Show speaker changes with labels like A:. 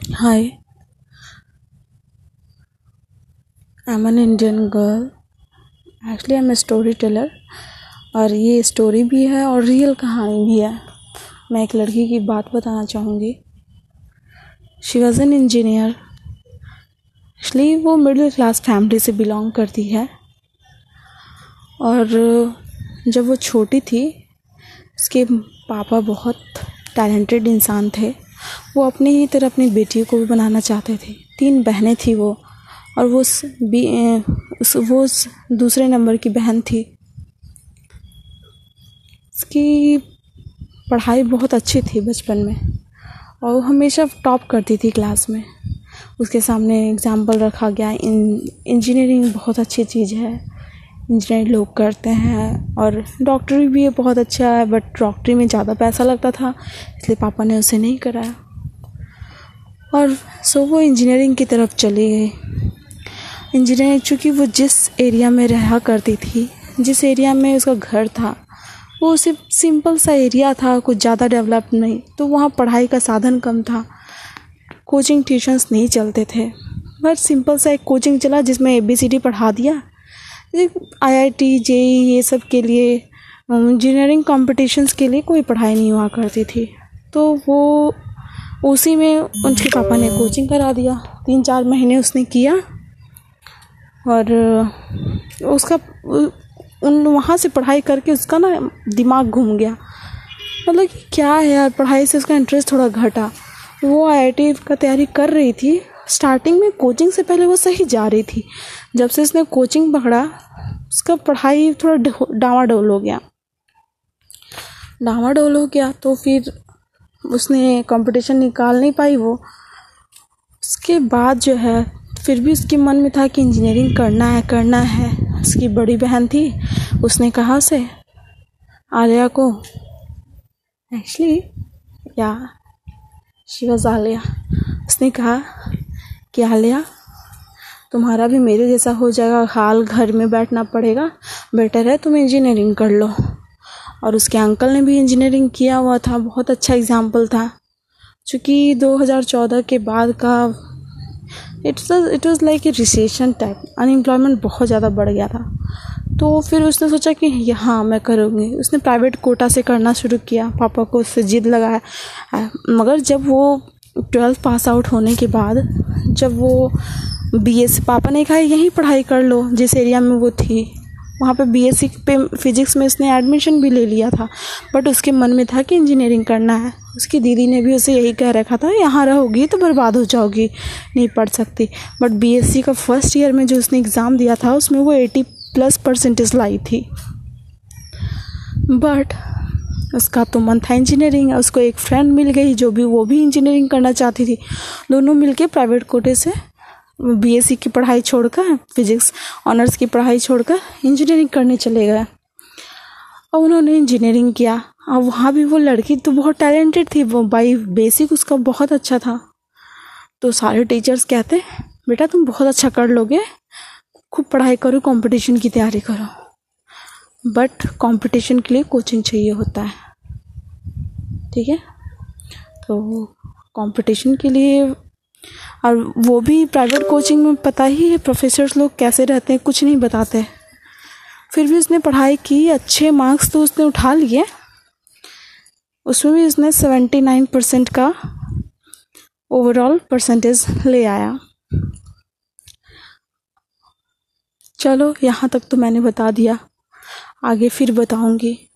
A: Hi, I'm an Indian girl. Am a storyteller और ये story भी है और रियल कहानी भी है। मैं एक लड़की की बात बताना चाहूँगी। She was an engineer actually वो मिडिल क्लास फैमिली से बिलोंग करती है। और जब वो छोटी थी उसके पापा बहुत टैलेंटेड इंसान थे। वो अपनी ही तरह अपनी बेटियों को भी बनाना चाहते थे। तीन बहनें थी वो, और वो उस बी उस, वो उस दूसरे नंबर की बहन थी। उसकी पढ़ाई बहुत अच्छी थी बचपन में, और वो हमेशा टॉप करती थी क्लास में। उसके सामने एग्ज़ाम्पल रखा गया इंजीनियरिंग बहुत अच्छी चीज़ है, इंजीनियरिंग लोग करते हैं, और डॉक्टरी भी बहुत अच्छा है, बट डॉक्टरी में ज़्यादा पैसा लगता था, इसलिए पापा ने उसे नहीं कराया। और सो वो इंजीनियरिंग की तरफ़ चली गई। इंजीनियरिंग चूँकि वो जिस एरिया में रहा करती थी, जिस एरिया में उसका घर था, वो सिर्फ़ सिंपल सा एरिया था, कुछ ज़्यादा डेवलप नहीं तो वहाँ पढ़ाई का साधन कम था। कोचिंग ट्यूशन्स नहीं चलते थे। बस सिंपल सा एक कोचिंग चला जिसमें ए बी सी डी पढ़ा दिया। आई आई टी जे ये सब के लिए इंजीनियरिंग कॉम्पिटिशन्स के लिए कोई पढ़ाई नहीं हुआ करती थी। तो वो उसी में उनके पापा ने कोचिंग करा दिया। तीन चार महीने उसने किया। और उसका, उन वहाँ से पढ़ाई करके उसका ना दिमाग घूम गया। मतलब कि क्या है यार, पढ़ाई से उसका इंटरेस्ट थोड़ा घटा। वो आई का तैयारी कर रही थी। स्टार्टिंग में कोचिंग से पहले वो सही जा रही थी। जब से उसने कोचिंग पकड़ा, उसका पढ़ाई थोड़ा डावाडोल हो गया। डावाडोल हो गया तो फिर उसने कंपटीशन निकाल नहीं पाई वो। उसके बाद जो है, फिर भी उसके मन में था कि इंजीनियरिंग करना है करना है। उसकी बड़ी बहन थी, उसने कहा उसे, आलिया को। एक्चुअली या शी वॉज़ आलिया। उसने कहा कि, आलिया, तुम्हारा भी मेरे जैसा हो जाएगा, हाल घर में बैठना पड़ेगा। बेटर है तुम इंजीनियरिंग कर लो। और उसके अंकल ने भी इंजीनियरिंग किया हुआ था। बहुत अच्छा एग्ज़ाम्पल था। चूँकि 2014 के बाद का it's it was like a recession type unemployment बहुत ज़्यादा बढ़ गया था। तो फिर उसने सोचा कि हाँ मैं करूँगी। उसने प्राइवेट कोटा से करना शुरू किया। पापा को उससे जिद लगाया। मगर जब वो ट्वेल्थ पास आउट होने के बाद, जब वो बी एस पापा ने कहा, यहीं पढ़ाई कर लो। जिस एरिया में वो थी। वहाँ पे बीएससी पे फिजिक्स में उसने एडमिशन भी ले लिया था बट उसके मन में था कि इंजीनियरिंग करना है। उसकी दीदी ने भी उसे यही कह रखा था, यहाँ रहोगी तो बर्बाद हो जाओगी, नहीं पढ़ सकती। बट बीएससी का फ़र्स्ट ईयर में जो उसने एग्ज़ाम दिया था, उसमें वो एटी प्लस परसेंटेज लाई थी। बट उसका तो मन था इंजीनियरिंग उसको एक फ्रेंड मिल गई जो भी, वो भी इंजीनियरिंग करना चाहती थी। दोनों मिलके प्राइवेट कोटे से बीएससी की पढ़ाई छोड़कर फिजिक्स ऑनर्स की पढ़ाई छोड़कर इंजीनियरिंग करने चले गए। और उन्होंने इंजीनियरिंग किया। और वहाँ भी वो लड़की तो बहुत टैलेंटेड थी। वो बाई बेसिक उसका बहुत अच्छा था। तो सारे टीचर्स कहते बेटा, तुम बहुत अच्छा कर लोगे। खूब पढ़ाई करो कंपटीशन की तैयारी करो। बट कंपटीशन के लिए कोचिंग चाहिए होता है। ठीक है? तो कंपटीशन के लिए और वो भी प्राइवेट कोचिंग में पता ही है प्रोफेसर्स लोग कैसे रहते हैं, कुछ नहीं बताते। फिर भी उसने पढ़ाई की, अच्छे मार्क्स तो उसने उठा लिए। उसमें भी उसने सेवेंटी नाइन परसेंट का ओवरऑल परसेंटेज ले आया। चलो, यहाँ तक तो मैंने बता दिया। आगे फिर बताऊँगी।